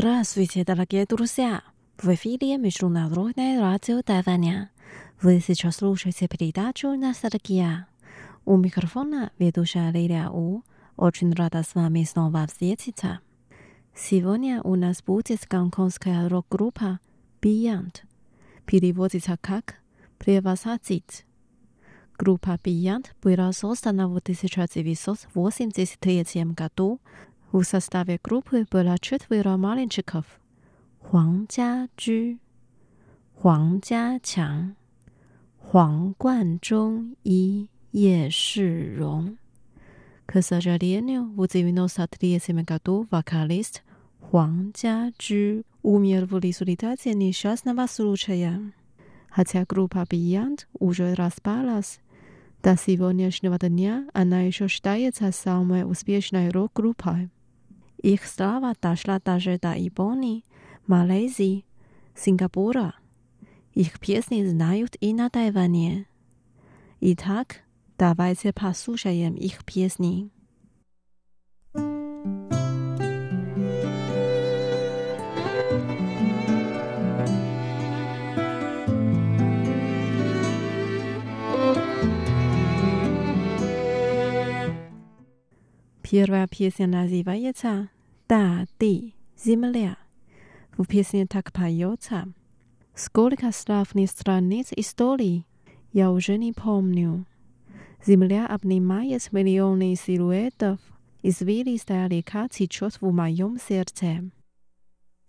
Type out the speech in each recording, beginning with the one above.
Здравствуйте, дорогие друзья! В эфире Международное радио Тайваня. Вы сейчас слушаете передачу «Ностальгия». У микрофона ведущая Лилия У. Очень рада с вами снова встретиться. Сегодня у нас будет гонконгская рок-группа Beyond. Переводится как «превосходить». Группа Beyond была создана в 1983 году. В составе группы было четверо мальчиков. Хуан Jiaju, Хуан Jiachang, Хуан Гуанчжong и Е Ширong. К сожалению, в 93 году вокалист Хуан Jiaju умер в результате несчастного случая. Хотя группа Beyond уже распалась, до сегодняшнего дня она еще считается самой успешной рок-группой. Ich strava doszła także do Japonii, Malezji, Singapura. Ich pieśni znają i na Tajwanie. I tak, dawajcie posłuchajem ich pieśni. Первая песня называется «Да, ты, земля». В песне так поется «Сколько славных страниц истории, я уже не помню». Земля обнимает миллионы силуэтов, извилистая река течет в моем сердце.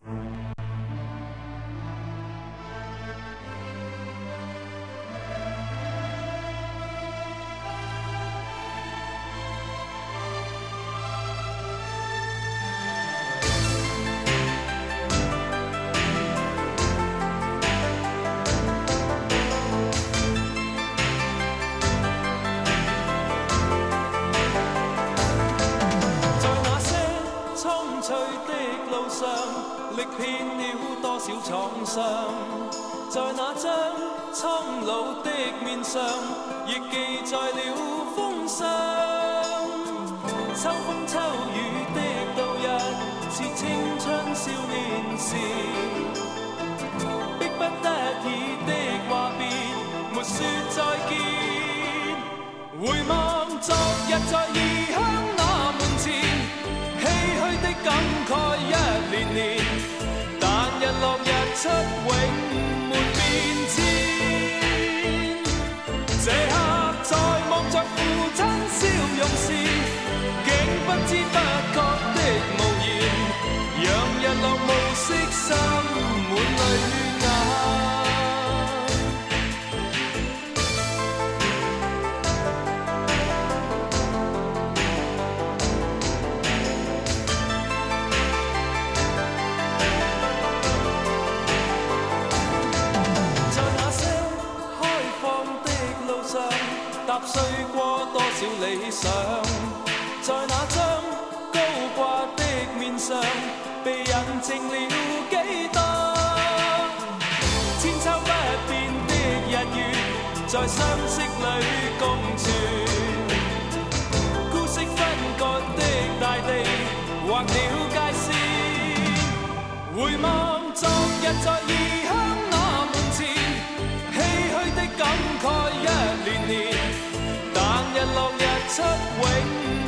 以呼在了风上。秋风秋雨的度日，是青春少年时。逼不得已的话别，没说再见。回望昨日在异乡那门前，唏嘘的感慨一年年，但日落日出永。今笑容时，竟不知不觉的无言，让日落暮色渗满泪眼。被引情了几多千秋不变的日月在相惜里共存孤息分割的大地划了界线回望昨日在异乡那门前唏嘘的感慨一连年但日落日出永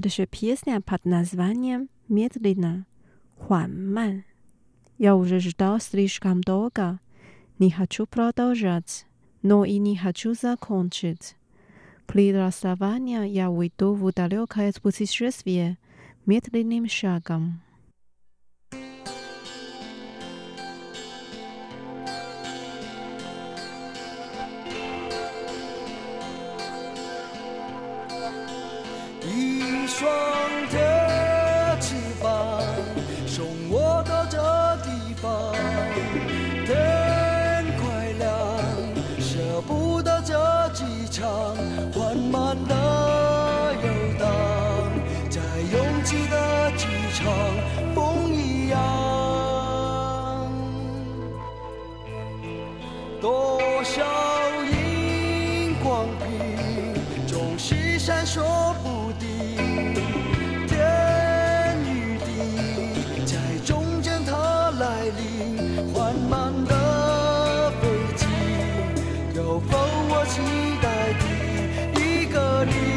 Dalsza piosenka pod nazwaniem Miedlina, Huanman. Ja już żydał stryszkam długo. Nie chcę prodążać, no i nie chcę zakończyć. Przy ja wyjdę w dalekie spółdzielstwie Miedlinim Szagam. soir. 期待的一个你。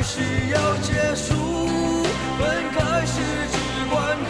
开始要结束，分开时只管。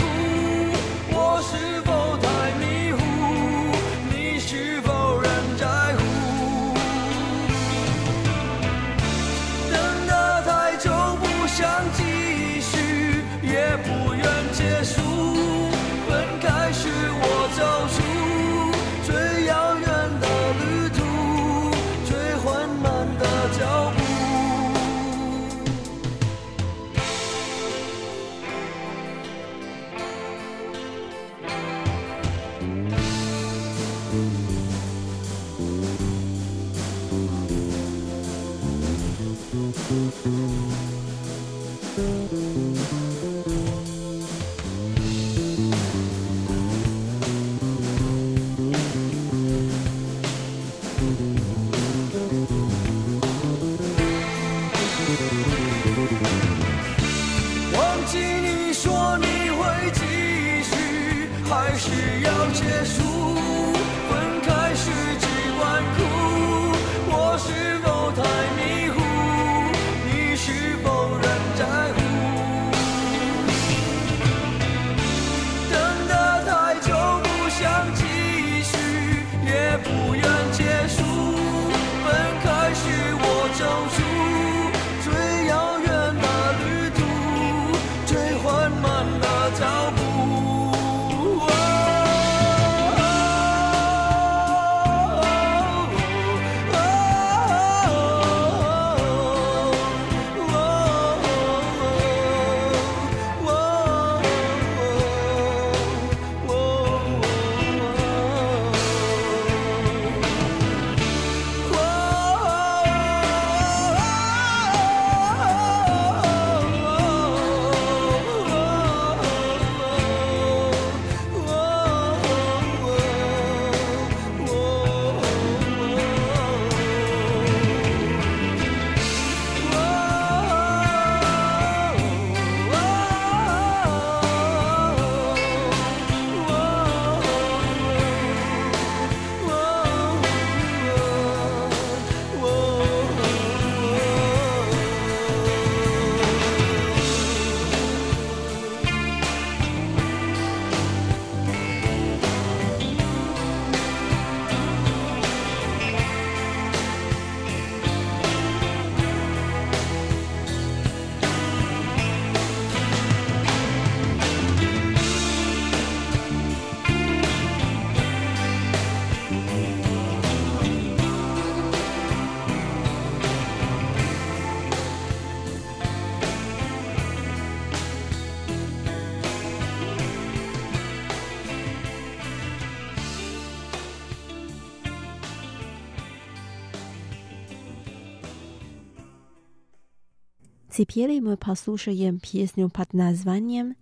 Теперь мы послушаем песню под названием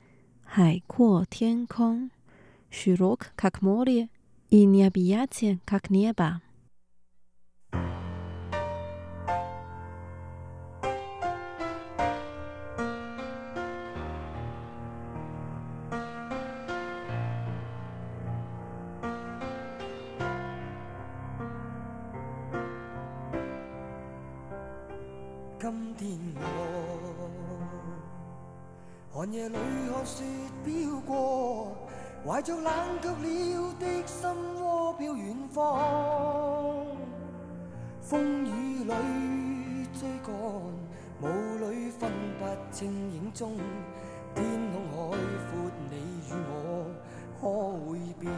«Хай Ко Тен Кон» «Широк, как море» и «Необъятен, как небо». 会变，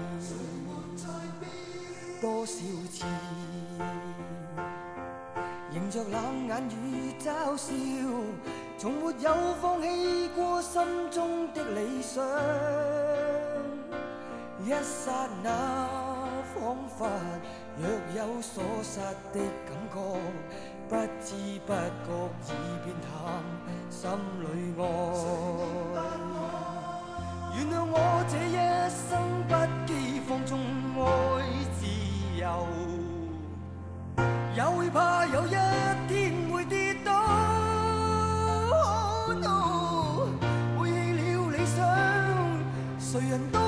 多少次迎着冷眼与嘲笑，从没有放弃过心中的理想。一刹那，仿佛若有所失的感觉，不知不觉已变淡心里爱。原谅我这一生不羁放纵爱自由也会怕有一天会跌倒。Oh no 背弃了理想谁人都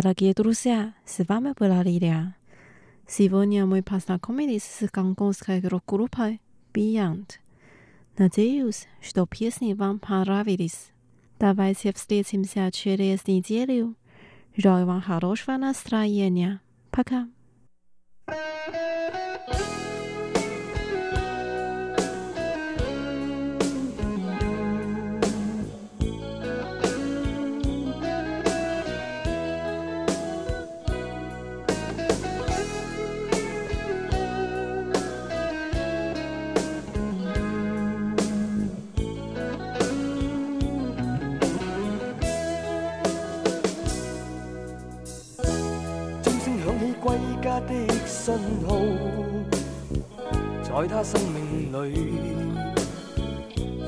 Дорогие друзья, с вами была Лилия. Сегодня мы познакомились с гонконгской рок-группой Beyond. Надеюсь, что песни вам понравились. Давайте встретимся через неделю. Желаю вам хорошего настроения. Пока. 归家的信号，在他生命里，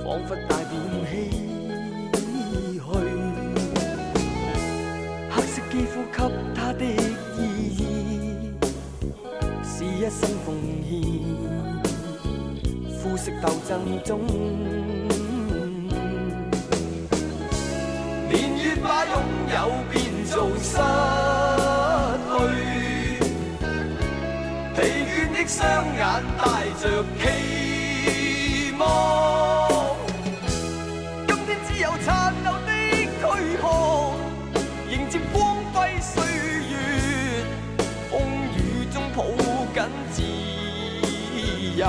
仿佛带点唏嘘。黑色肌肤给他的意义，是一生奉献。肤色斗争中，年月把拥有变做失去。的双眼带着期望。今天只有残留的躯壳，迎接光辉岁月，风雨中抱紧自由。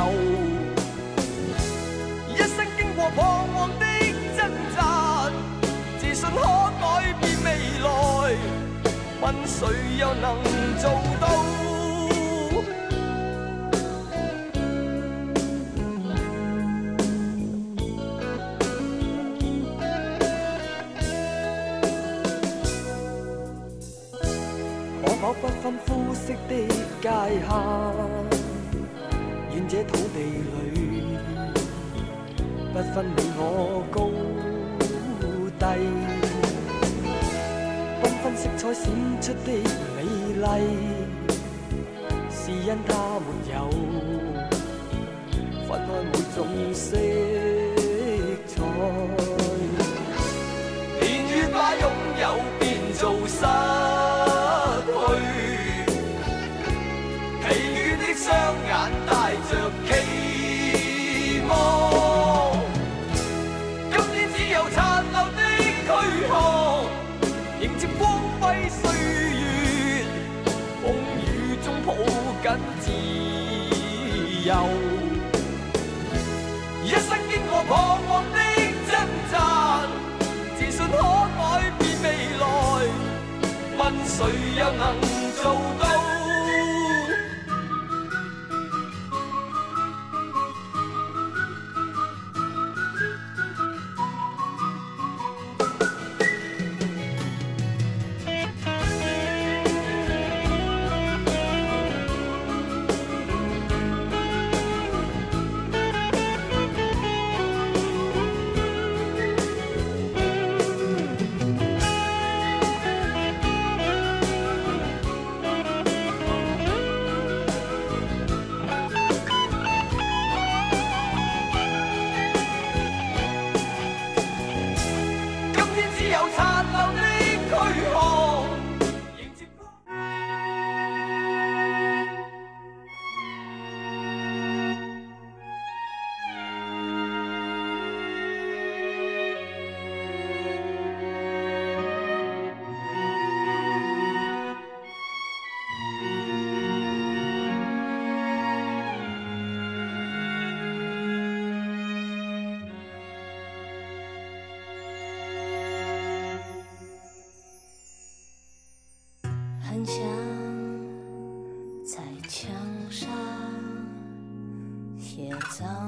一生经过彷徨的挣扎，自信可改变未来，问谁又能做到？分肤色的界限？愿这土地里不分你我高低，缤纷色彩闪出的美丽，是因它没有分开每种色谁又能做到？要唱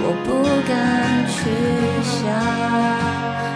我不敢去想。